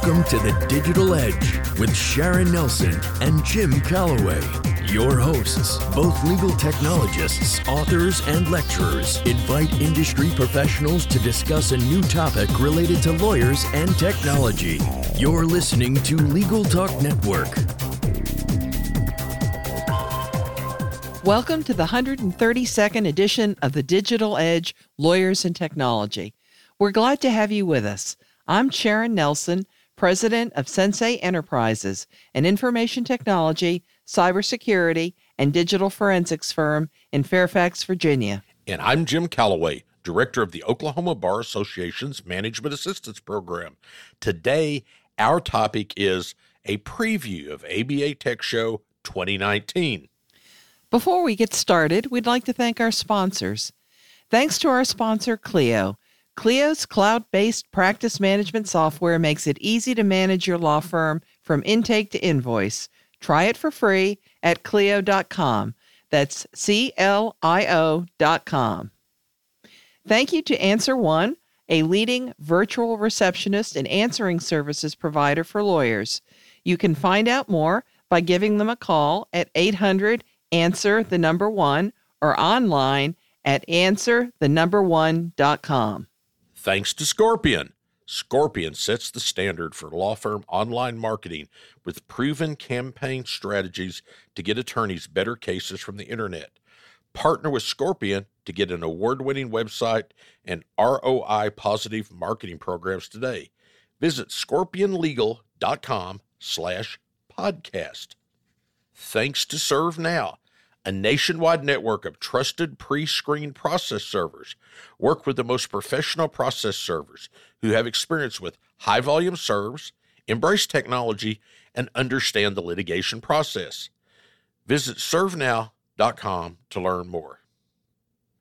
Welcome to the Digital Edge with Sharon Nelson and Jim Calloway. Your hosts, both legal technologists, authors, and lecturers, invite industry professionals to discuss a new topic related to lawyers and technology. You're listening to Legal Talk Network. Welcome to the 132nd edition of the Digital Edge Lawyers and Technology. We're glad to have you with us. I'm Sharon Nelson, president of Sensei Enterprises, an information technology, cybersecurity, and digital forensics firm in Fairfax, Virginia. And I'm Jim Calloway, director of the Oklahoma Bar Association's Management Assistance Program. Today, our topic is a preview of ABA Tech Show 2019. Before we get started, we'd like to thank our sponsors. Thanks to our sponsor, Clio. Clio's cloud based practice management software makes it easy to manage your law firm from intake to invoice. Try it for free at Clio.com. That's C L I O.com. Thank you to Answer One, a leading virtual receptionist and answering services provider for lawyers. You can find out more by giving them a call at 800 answer the number one or online at answer the number one.com. Thanks to Scorpion. Scorpion sets the standard for law firm online marketing with proven campaign strategies to get attorneys better cases from the internet. Partner with Scorpion to get an award-winning website and ROI positive marketing programs today. Visit scorpionlegal.com slash podcast. Thanks to ServeNow, a nationwide network of trusted pre-screened process servers. Work with the most professional process servers who have experience with high-volume serves, embrace technology, and understand the litigation process. Visit servenow.com to learn more.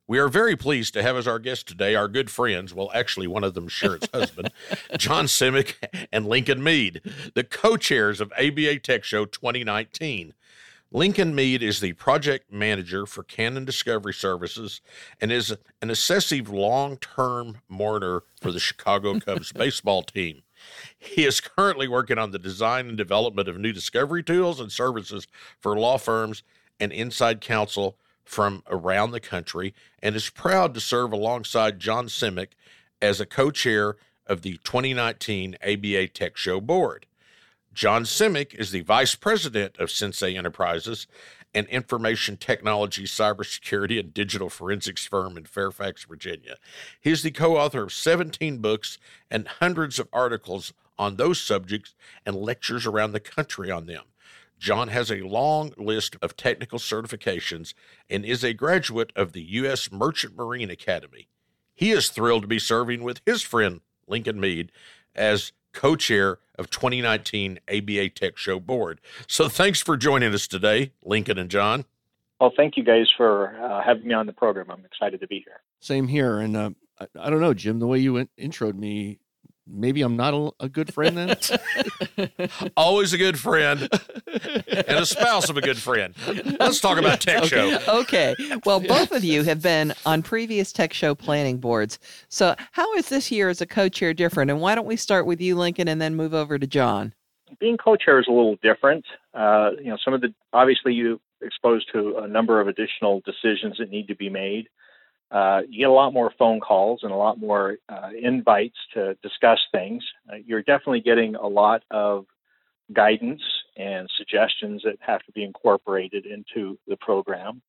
We are very pleased to have as our guest today our good friends, well, actually, one of them Sharon's husband, John Simek and Lincoln Mead, the co chairs of ABA Tech Show 2019. Lincoln Mead is the project manager for Canon Discovery Services and is an excessive long term mourner for the Chicago Cubs baseball team. He is currently working on the design and development of new discovery tools and services for law firms and inside counsel from around the country and is proud to serve alongside John Simek as a co chair of the 2019 ABA Tech Show board. John Simek is the vice president of Sensei Enterprises, an information technology, cybersecurity, and digital forensics firm in Fairfax, Virginia. He is the co author of 17 books and hundreds of articles on those subjects and lectures around the country on them. John has a long list of technical certifications and is a graduate of the U.S. Merchant Marine Academy. He is thrilled to be serving with his friend Lincoln Mead as co chair of 2019 ABA Tech Show Board. So thanks for joining us today, Lincoln and John. Well, thank you guys for uh, having me on the program. I'm excited to be here. Same here. And uh, I, I, don't know, Jim, the way you went, introed me maybe I'm not a, a good friend then. Always a good friend and a spouse of a good friend. Let's talk about Tech okay. Show. Okay. Well, both of you have been on previous Tech Show planning boards. So, how is this year as a co chair different? And why don't we start with you, Lincoln, and then move over to John? Being co chair is a little different. Uh, you know, some of the obviously you exposed to a number of additional decisions that need to be made uh, you get a lot more phone calls and a lot more uh, invites to discuss things. Uh, you're definitely getting a lot of guidance and suggestions that have to be incorporated into the program.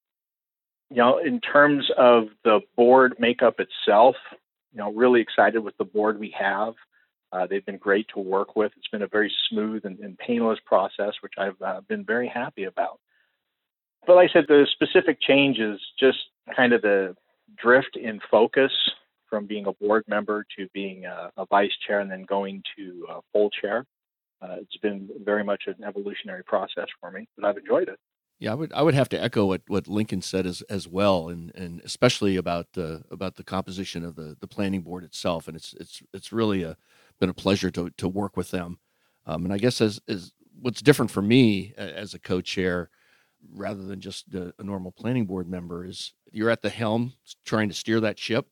You know, in terms of the board makeup itself, you know, really excited with the board we have. Uh, they've been great to work with. It's been a very smooth and, and painless process, which I've uh, been very happy about. But like I said, the specific changes, just kind of the drift in focus from being a board member to being a, a vice chair and then going to full chair. Uh, it's been very much an evolutionary process for me, but I've enjoyed it. Yeah, I would I would have to echo what, what Lincoln said as as well, and and especially about uh, about the composition of the the planning board itself, and it's it's it's really a been a pleasure to to work with them, um, and I guess as as what's different for me as a co-chair rather than just a, a, normal planning board member is you're at the helm trying to steer that ship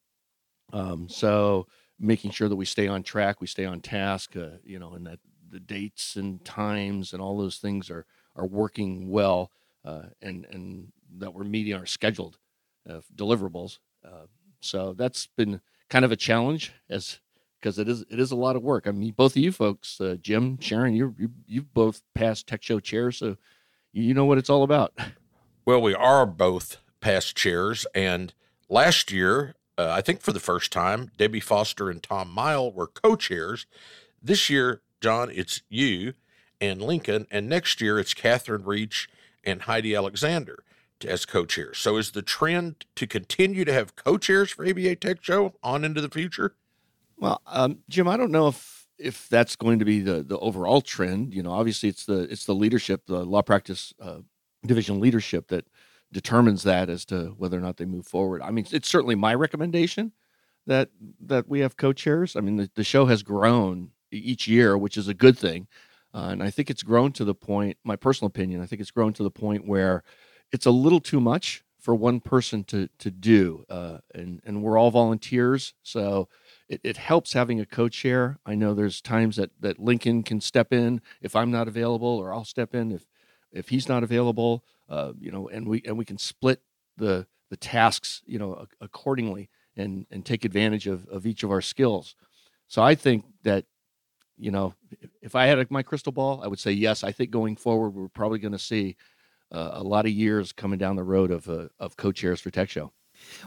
um, so making sure that we stay on track, we stay on task, uh, you know, and that the dates and times and all those things are are working well, uh, and and that we're meeting our scheduled uh, deliverables. Uh, so that's been kind of a challenge as because it is it is a lot of work. I mean, both of you folks, uh, Jim, Sharon, you you you've both passed tech show chairs, so you know what it's all about. Well, we are both past chairs, and last year, uh, I think for the first time, Debbie Foster and Tom Mighell were co-chairs. This year, John, it's you and Lincoln, and next year it's Catherine Reach and Heidi Alexander as co-chairs. So is the trend to continue to have co-chairs for ABA Tech Show on into the future? Well, um, Jim, I don't know if if that's going to be the the overall trend. You know, obviously it's the it's the leadership, the law practice uh, division leadership that determines that as to whether or not they move forward. I mean, it's certainly my recommendation that that we have co-chairs. I mean, the, the show has grown each year, which is a good thing. Uh, and I think it's grown to the point, my personal opinion, I think it's grown to the point where it's a little too much for one person to to do. Uh, and and we're all volunteers, so it, it helps having a co-chair. I know there's times that that Lincoln can step in if I'm not available, or I'll step in if if he's not available. Uh, you know, and we and we can split the the tasks, you know, accordingly, and and take advantage of of each of our skills. So I think that you know, if I had my crystal ball, I would say yes. I think going forward, we're probably going to see uh, a lot of years coming down the road of uh, of co-chairs for Tech Show.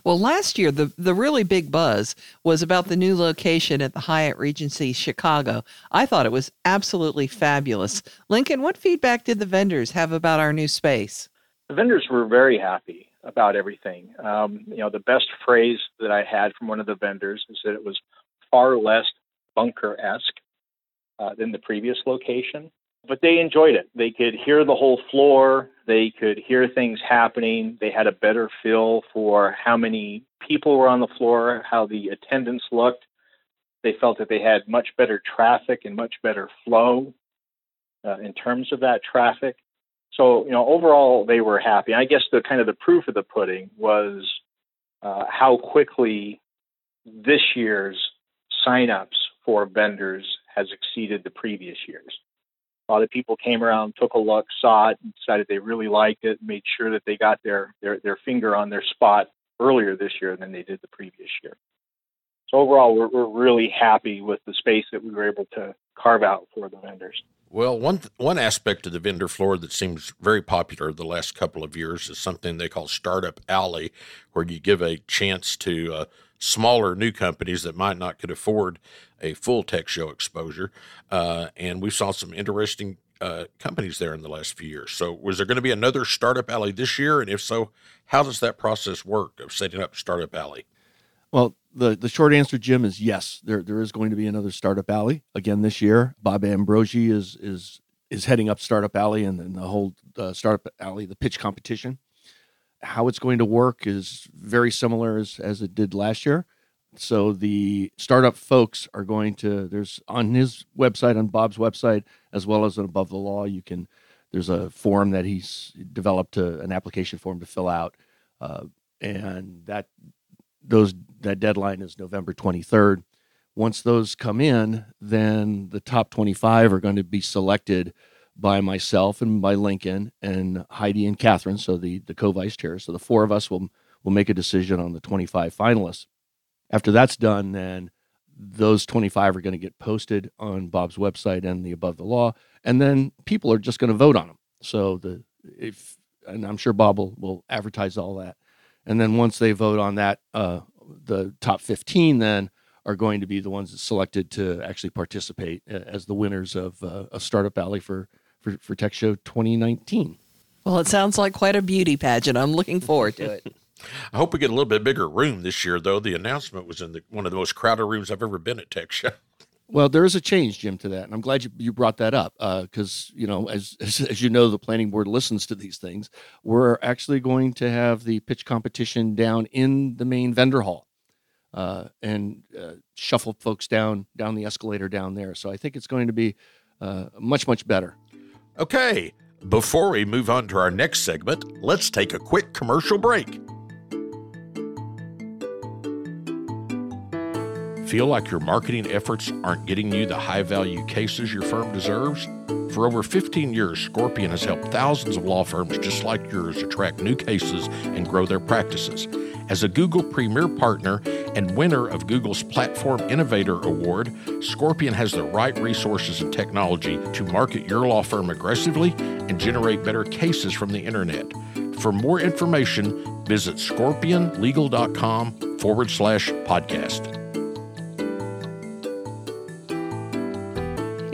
Well, last year the the really big buzz was about the new location at the Hyatt Regency Chicago. I thought it was absolutely fabulous. Lincoln, what feedback did the vendors have about our new space? The vendors were very happy about everything. Um, you know, the best phrase that I had from one of the vendors is that it was far less bunker esque uh, than the previous location. But they enjoyed it. They could hear the whole floor. They could hear things happening. They had a better feel for how many people were on the floor, how the attendance looked. They felt that they had much better traffic and much better flow uh, in terms of that traffic. So, you know, overall, they were happy. I guess the kind of the proof of the pudding was uh, how quickly this year's signups for vendors has exceeded the previous years. A lot of people came around, took a look, saw it, and decided they really liked it, made sure that they got their, their, their finger on their spot earlier this year than they did the previous year. So overall, we're, we're really happy with the space that we were able to carve out for the vendors. Well, one one aspect of the vendor floor that seems very popular the last couple of years is something they call Startup Alley, where you give a chance to uh, smaller new companies that might not could afford a full tech show exposure. Uh, and we saw some interesting uh, companies there in the last few years. So, was there going to be another Startup Alley this year? And if so, how does that process work of setting up Startup Alley? Well, the, the short answer, Jim, is yes. There there is going to be another Startup Alley again this year. Bob Ambrogi is is is heading up Startup Alley and, and the whole uh, Startup Alley, the pitch competition. How it's going to work is very similar as, as it did last year. So the startup folks are going to there's on his website, on Bob's website, as well as on Above the Law, you can there's a form that he's developed an application form to fill out, uh, and that those that deadline is November 23rd. Once those come in, then the top 25 are going to be selected by myself and by Lincoln and Heidi and Catherine, so the the co-vice chairs. So the four of us will will make a decision on the 25 finalists. After that's done, then those 25 are going to get posted on Bob's website and the Above the Law, and then people are just going to vote on them. So the if and I'm sure Bob will, will advertise all that. And then once they vote on that, uh, the top 15 then are going to be the ones selected to actually participate uh, as the winners of uh, a Startup Alley for, for, for Tech Show 2019. Well, it sounds like quite a beauty pageant. I'm looking forward to it. I hope we get a little bit bigger room this year, though. The announcement was in the, one of the most crowded rooms I've ever been at Tech Show. Well, there is a change, Jim, to that, and I'm glad you, you brought that up because uh, you know, as, as, as you know, the planning board listens to these things. We're actually going to have the pitch competition down in the main vendor hall, uh, and uh, shuffle folks down down the escalator down there. So I think it's going to be uh, much much better. Okay, before we move on to our next segment, let's take a quick commercial break. Feel like your marketing efforts aren't getting you the high value cases your firm deserves? For over 15 years, Scorpion has helped thousands of law firms just like yours attract new cases and grow their practices. As a Google Premier Partner and winner of Google's Platform Innovator Award, Scorpion has the right resources and technology to market your law firm aggressively and generate better cases from the internet. For more information, visit scorpionlegal.com forward slash podcast.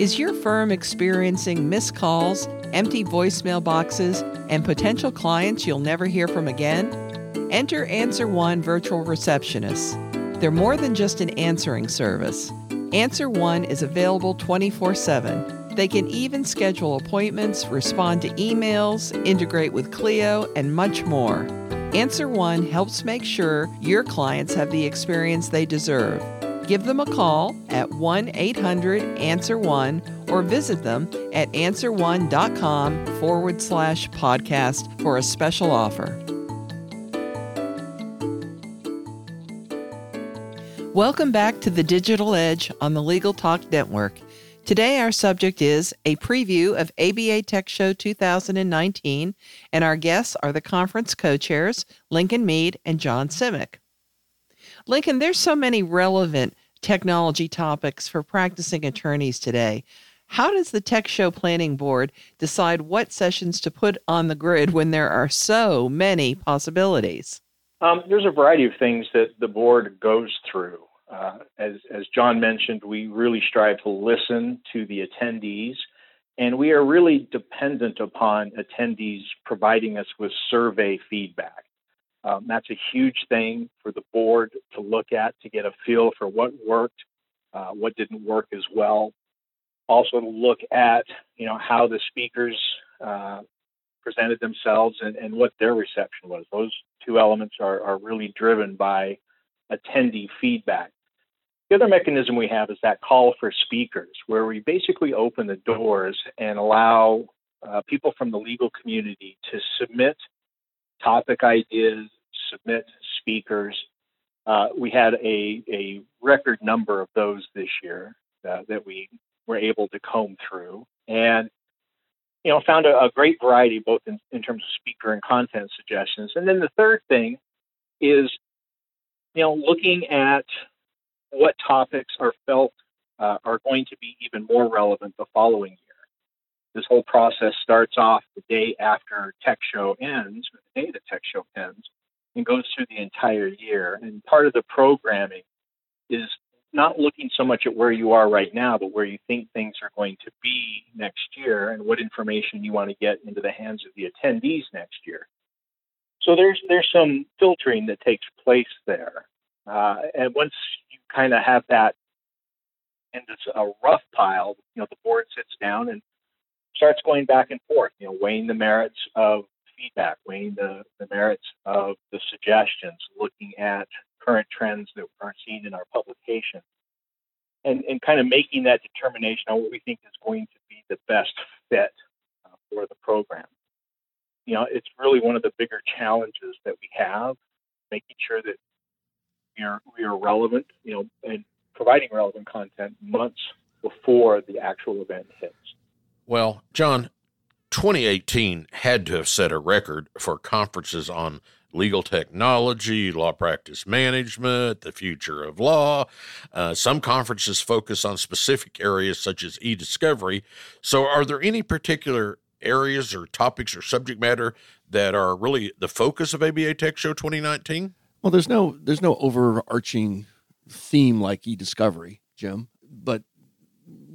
Is your firm experiencing missed calls, empty voicemail boxes, and potential clients you'll never hear from again? Enter Answer One virtual receptionists. They're more than just an answering service. Answer One is available 24 7. They can even schedule appointments, respond to emails, integrate with Clio, and much more. Answer One helps make sure your clients have the experience they deserve. Give them a call at 1 800 Answer One or visit them at answerone.com forward slash podcast for a special offer. Welcome back to the Digital Edge on the Legal Talk Network. Today, our subject is a preview of ABA Tech Show 2019, and our guests are the conference co chairs, Lincoln Mead and John Simek. Lincoln, there's so many relevant technology topics for practicing attorneys today. How does the Tech Show Planning Board decide what sessions to put on the grid when there are so many possibilities? Um, there's a variety of things that the board goes through. Uh, as, as John mentioned, we really strive to listen to the attendees, and we are really dependent upon attendees providing us with survey feedback. Um, that's a huge thing for the board to look at to get a feel for what worked, uh, what didn't work as well. Also to look at you know how the speakers uh, presented themselves and, and what their reception was. Those two elements are, are really driven by attendee feedback. The other mechanism we have is that call for speakers, where we basically open the doors and allow uh, people from the legal community to submit topic ideas, submit speakers. Uh, we had a, a record number of those this year uh, that we were able to comb through. And you know, found a, a great variety both in, in terms of speaker and content suggestions. And then the third thing is, you know, looking at what topics are felt uh, are going to be even more relevant the following year. This whole process starts off the day after Tech Show ends, the day the Tech Show ends, and goes through the entire year. And part of the programming is not looking so much at where you are right now, but where you think things are going to be next year and what information you want to get into the hands of the attendees next year. So there's there's some filtering that takes place there, uh, and once you kind of have that into a rough pile, you know the board sits down and starts going back and forth, you know, weighing the merits of feedback, weighing the, the merits of the suggestions, looking at current trends that are seen in our publication, and, and kind of making that determination on what we think is going to be the best fit uh, for the program. You know, it's really one of the bigger challenges that we have, making sure that we are, we are relevant, you know, and providing relevant content months before the actual event hits. Well, John, 2018 had to have set a record for conferences on legal technology, law practice management, the future of law. Uh, some conferences focus on specific areas such as e discovery. So, are there any particular areas or topics or subject matter that are really the focus of ABA Tech Show 2019? Well, there's no there's no overarching theme like e discovery, Jim, but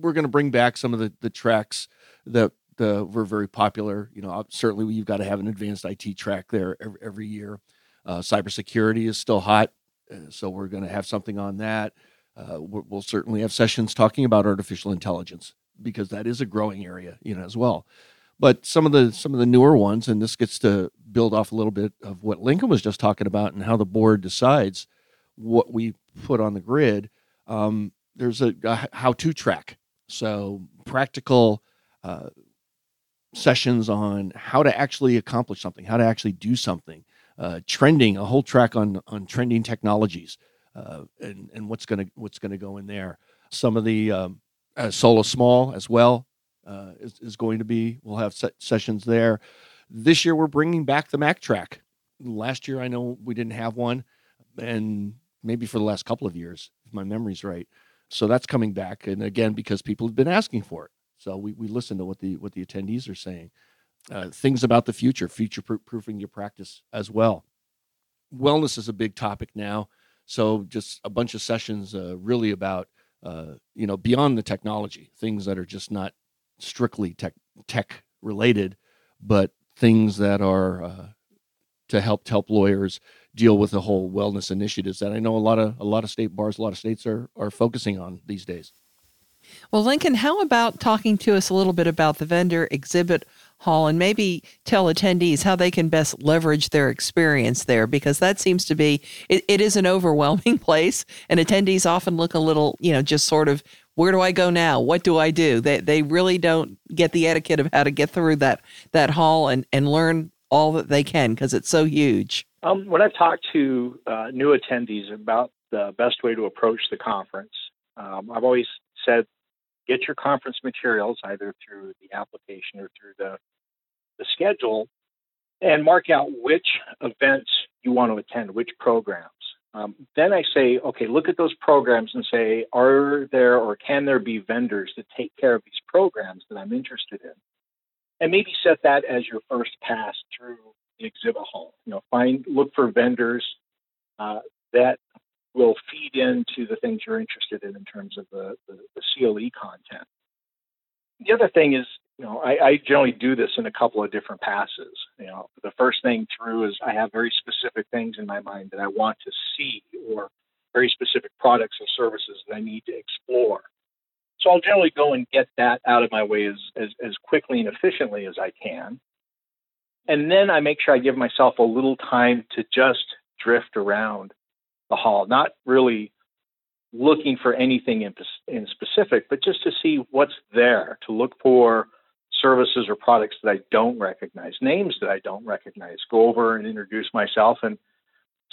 we're going to bring back some of the the tracks that were very popular. You know, certainly you've got to have an advanced IT track there every, every year. Uh, cybersecurity is still hot, uh, so we're going to have something on that. Uh, we'll certainly have sessions talking about artificial intelligence because that is a growing area, you know, as well. But some of the some of the newer ones, and this gets to build off a little bit of what Lincoln was just talking about and how the board decides what we put on the grid. Um, there's a, a how-to track, so practical uh, sessions on how to actually accomplish something, how to actually do something, uh, trending, a whole track on on trending technologies, uh, and and what's to what's to go in there. Some of the um, uh, solo small as well uh, is, is going to be. We'll have se- sessions there. This year we're bringing back the Mac track. Last year I know we didn't have one, and maybe for the last couple of years, if my memory's right. So that's coming back, and again because people have been asking for it. So we, we listen to what the what the attendees are saying. Uh, things about the future, future proofing your practice as well. Wellness is a big topic now. So just a bunch of sessions uh, really about uh, you know beyond the technology, things that are just not strictly tech tech related, but things that are uh, to help help lawyers deal with the whole wellness initiatives that I know a lot of a lot of state bars, a lot of states are are focusing on these days. Well, Lincoln, how about talking to us a little bit about the vendor exhibit hall and maybe tell attendees how they can best leverage their experience there? Because that seems to be it, it is an overwhelming place and attendees often look a little you know just sort of where do i go now? What do i do? They, they really don't get the etiquette of how to get through that that hall and and learn all that they can because it's so huge. Um, when i've talked to uh, new attendees about the best way to approach the conference um, i've always said get your conference materials either through the application or through the, the schedule and mark out which events you want to attend, which programs. Um, then I say, okay, look at those programs and say, are there or can there be vendors that take care of these programs that I'm interested in? And maybe set that as your first pass through the exhibit hall. You know, find look for vendors uh, that will feed into the things you're interested in in terms of the, the, the CLE content. The other thing is, you know, I, I, generally do this in a couple of different passes. You know, the first thing through is I have very specific things in my mind that I want to see or very specific products and services that I need to explore. So I'll generally go and get that out of my way as, as, as quickly and efficiently as I can. And then I make sure I give myself a little time to just drift around the hall, not really looking for anything in, in specific, but just to see what's there, to look for services or products that I don't recognize, names that I don't recognize, go over and introduce myself and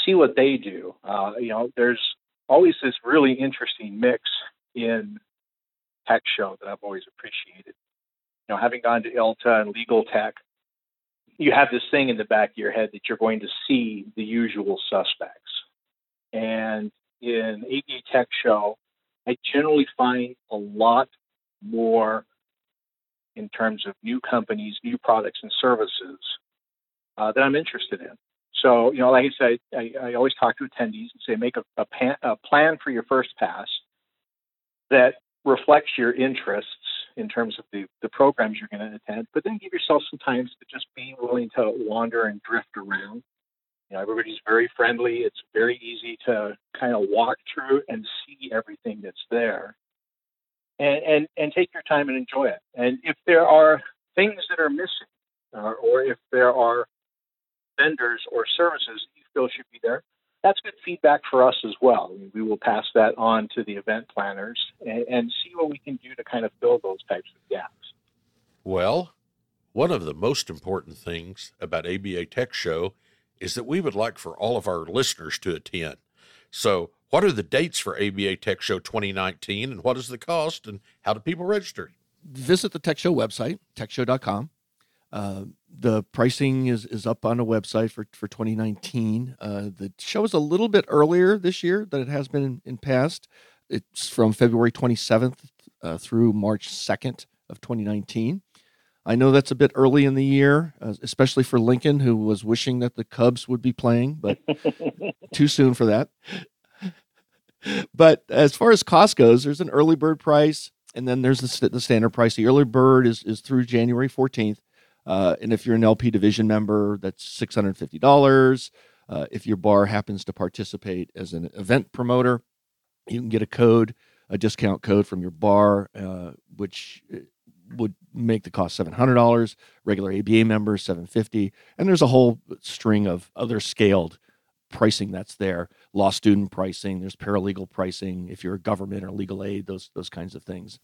see what they do. Uh, you know, there's always this really interesting mix in tech show that I've always appreciated. You know, having gone to ILTA and legal tech, you have this thing in the back of your head that you're going to see the usual suspects. And in ABA Tech Show, I generally find a lot more in terms of new companies, new products and services uh, that I'm interested in. So, you know, like I said, I, I always talk to attendees and say, make a, a, pan, a plan for your first pass that reflects your interests in terms of the, the programs you're going to attend, but then give yourself some time to just be willing to wander and drift around you know, everybody's very friendly. It's very easy to kind of walk through and see everything that's there, and and and take your time and enjoy it. And if there are things that are missing, uh, or if there are vendors or services that you feel should be there, that's good feedback for us as well. We will pass that on to the event planners and, and see what we can do to kind of fill those types of gaps. Well, one of the most important things about ABA Tech Show is that we would like for all of our listeners to attend. So, what are the dates for ABA Tech Show 2019 and what is the cost and how do people register? Visit the Tech Show website, techshow.com. Uh, the pricing is, is up on a website for, for 2019. Uh, the show is a little bit earlier this year than it has been in, in past. It's from February 27th uh, through March 2nd of 2019. I know that's a bit early in the year, uh, especially for Lincoln, who was wishing that the Cubs would be playing, but too soon for that. But as far as cost goes, there's an early bird price, and then there's the, the standard price. The early bird is, is through January 14th. Uh, and if you're an LP division member, that's $650. Uh, if your bar happens to participate as an event promoter, you can get a code, a discount code from your bar, uh, which would make the cost seven hundred dollars. Regular ABA members seven fifty, and there's a whole string of other scaled pricing that's there. Law student pricing. There's paralegal pricing if you're a government or legal aid. Those those kinds of things.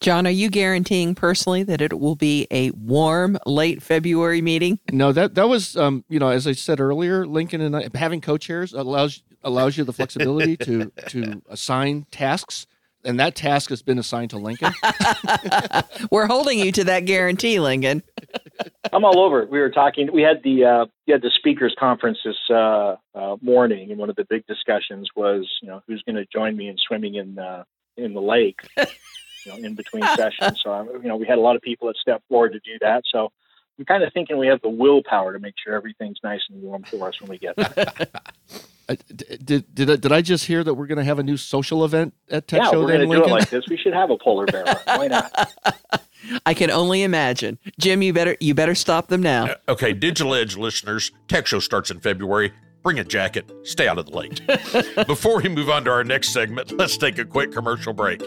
John, are you guaranteeing personally that it will be a warm late February meeting? No, that that was um, you know as I said earlier, Lincoln and I, having co-chairs allows allows you the flexibility to to assign tasks and that task has been assigned to Lincoln. We're holding you to that guarantee, Lincoln. I'm all over. it. We were talking. We had the uh, we had the speakers conference this uh, uh, morning, and one of the big discussions was, you know, who's going to join me in swimming in uh, in the lake, you know, in between sessions. So, you know, we had a lot of people that stepped forward to do that. So, I'm kind of thinking we have the willpower to make sure everything's nice and warm for us when we get there. did did did I just hear that we're going to have a new social event at Tech yeah, Show? we're going to do it like this. We should have a polar bear. Why not? I can only imagine. Jim, you better you better stop them now. Uh, okay, Digital Edge listeners, Tech Show starts in February. Bring a jacket. Stay out of the lake. Before we move on to our next segment, let's take a quick commercial break.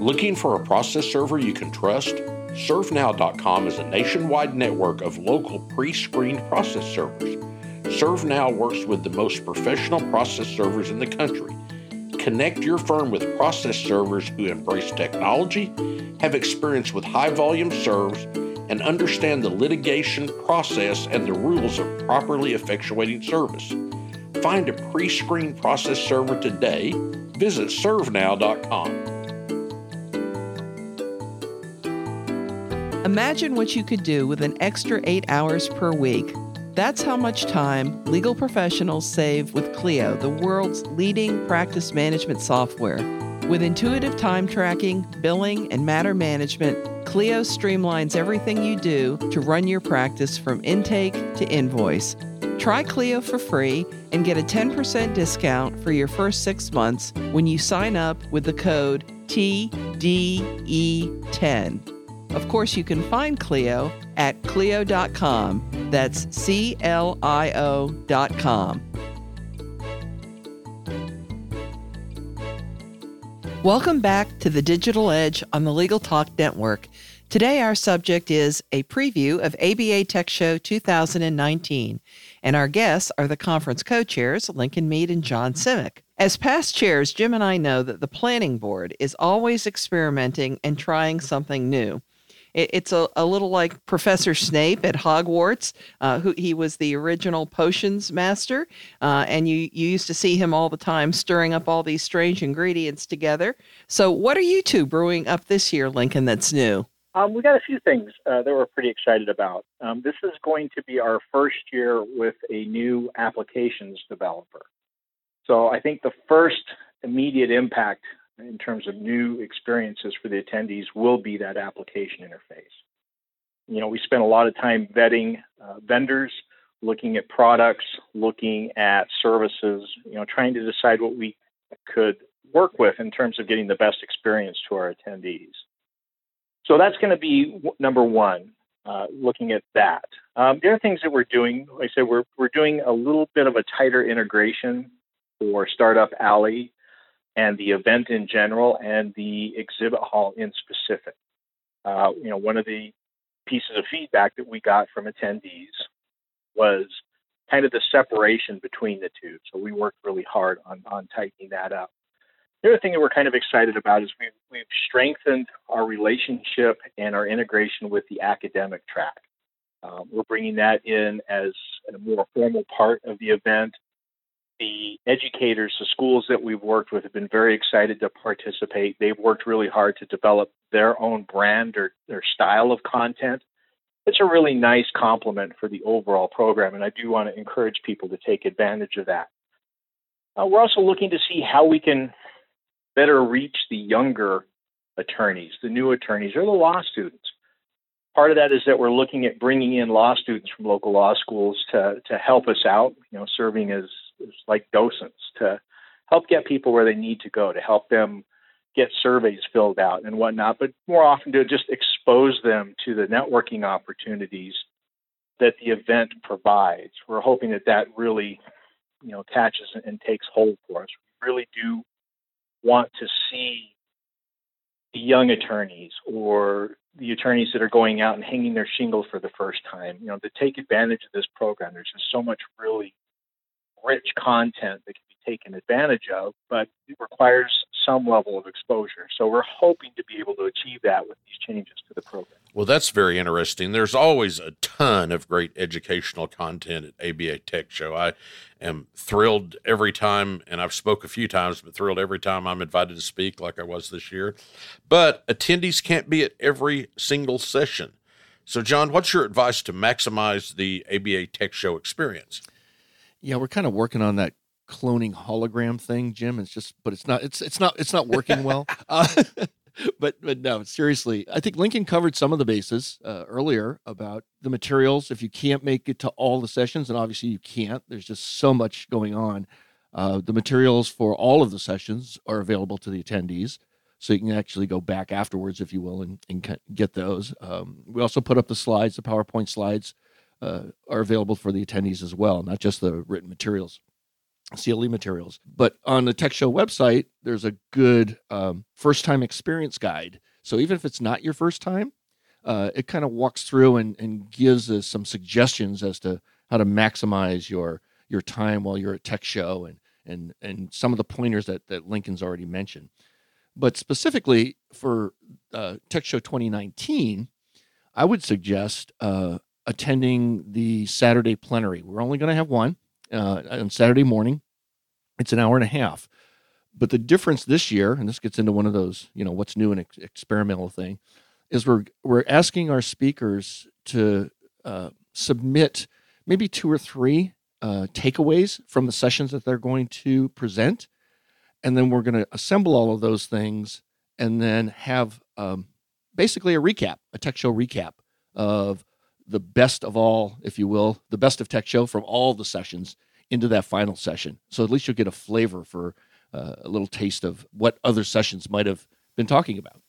Looking for a process server you can trust? ServeNow.com is a nationwide network of local pre screened process servers. ServeNow works with the most professional process servers in the country. Connect your firm with process servers who embrace technology, have experience with high volume serves, and understand the litigation process and the rules of properly effectuating service. Find a pre screened process server today. Visit ServeNow.com. Imagine what you could do with an extra eight hours per week. That's how much time legal professionals save with Clio, the world's leading practice management software. With intuitive time tracking, billing, and matter management, Clio streamlines everything you do to run your practice from intake to invoice. Try Clio for free and get a 10% discount for your first six months when you sign up with the code TDE10. Of course, you can find Clio at Clio.com. That's C L I O.com. Welcome back to the Digital Edge on the Legal Talk Network. Today, our subject is a preview of ABA Tech Show 2019, and our guests are the conference co chairs, Lincoln Mead and John Simek. As past chairs, Jim and I know that the planning board is always experimenting and trying something new. It, it's a, a little like Professor Snape at Hogwarts, uh, who he was the original potions master, uh, and you you used to see him all the time stirring up all these strange ingredients together. So, what are you two brewing up this year, Lincoln? That's new. Um, we got a few things uh, that we're pretty excited about. Um, this is going to be our first year with a new applications developer. So I think the first immediate impact in terms of new experiences for the attendees will be that application interface. You know, we spent a lot of time vetting uh, vendors, looking at products, looking at services, you know, trying to decide what we could work with in terms of getting the best experience to our attendees. So that's going to be number one, uh, looking at that. Um, the other things that we're doing, like I said, we're, we're doing a little bit of a tighter integration for Startup Alley and the event in general and the exhibit hall in specific. Uh, you know, one of the pieces of feedback that we got from attendees was kind of the separation between the two. So we worked really hard on, on tightening that up. The other thing that we're kind of excited about is we've, we've strengthened our relationship and our integration with the academic track. Um, we're bringing that in as a more formal part of the event the educators, the schools that we've worked with have been very excited to participate. They've worked really hard to develop their own brand or their style of content. It's a really nice complement for the overall program, and I do want to encourage people to take advantage of that. Uh, we're also looking to see how we can better reach the younger attorneys, the new attorneys, or the law students. Part of that is that we're looking at bringing in law students from local law schools to, to help us out, you know, serving as like docents to help get people where they need to go, to help them get surveys filled out and whatnot, but more often to just expose them to the networking opportunities that the event provides. We're hoping that that really, you know, catches and takes hold for us. We really do want to see the young attorneys or the attorneys that are going out and hanging their shingle for the first time, you know, to take advantage of this program. There's just so much really rich content that can be taken advantage of, but it requires some level of exposure. So we're hoping to be able to achieve that with these changes to the program. Well, that's very interesting. There's always a ton of great educational content at ABA Tech Show. I am thrilled every time, and I've spoke a few times, but thrilled every time I'm invited to speak, like I was this year. But attendees can't be at every single session. So, John, what's your advice to maximize the ABA Tech Show experience? Yeah, we're kind of working on that cloning hologram thing, Jim. It's just, but it's not, it's it's not, it's not working well. Uh, but but no, seriously, I think Lincoln covered some of the bases uh, earlier about the materials. If you can't make it to all the sessions, and obviously you can't, there's just so much going on. Uh, the materials for all of the sessions are available to the attendees, so you can actually go back afterwards, if you will, and, and get those. Um, we also put up the slides, the PowerPoint slides uh, are available for the attendees as well, not just the written materials. CLE materials. But on the Tech Show website, there's a good um, first time experience guide. So even if it's not your first time, uh, it kind of walks through and, and gives us some suggestions as to how to maximize your your time while you're at Tech Show and and and some of the pointers that that Lincoln's already mentioned. But specifically for uh, Tech Show 2019, I would suggest uh, attending the Saturday plenary. We're only going to have one uh, on Saturday morning. It's an hour and a half. But the difference this year, and this gets into one of those, you know, what's new and ex- experimental thing, is we're we're asking our speakers to uh, submit maybe two or three uh, takeaways from the sessions that they're going to present, and then we're going to assemble all of those things and then have um, basically a recap, a tech show recap of the best of all, if you will, the best of Tech Show from all the sessions into that final session. So at least you'll get a flavor for uh, a little taste of what other sessions might have been talking about.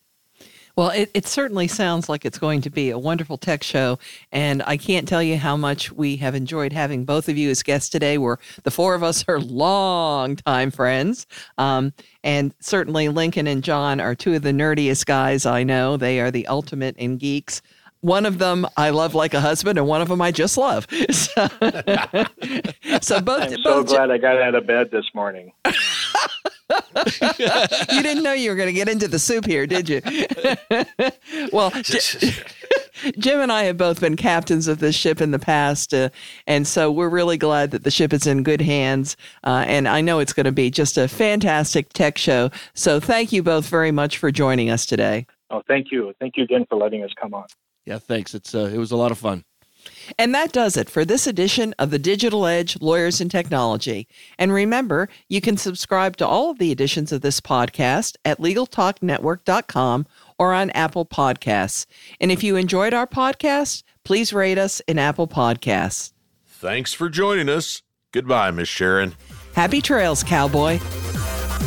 Well, it, it certainly sounds like it's going to be a wonderful tech show. And I can't tell you how much we have enjoyed having both of you as guests today. We're the four of us are long time friends. Um, and certainly Lincoln and John are two of the nerdiest guys I know. They are the ultimate in geeks one of them I love like a husband, and one of them I just love. So, so both. I'm so both glad I got out of bed this morning. you didn't know you were going to get into the soup here, did you? well, Jim and I have both been captains of this ship in the past, uh, and so we're really glad that the ship is in good hands. Uh, and I know it's going to be just a fantastic tech show. So thank you both very much for joining us today. Oh, thank you. Thank you again for letting us come on. Yeah, thanks. It's uh, it was a lot of fun. And that does it for this edition of the Digital Edge Lawyers and Technology. And remember, you can subscribe to all of the editions of this podcast at LegalTalkNetwork.com or on Apple Podcasts. And if you enjoyed our podcast, please rate us in Apple Podcasts. Thanks for joining us. Goodbye, Miss Sharon. Happy trails, cowboy.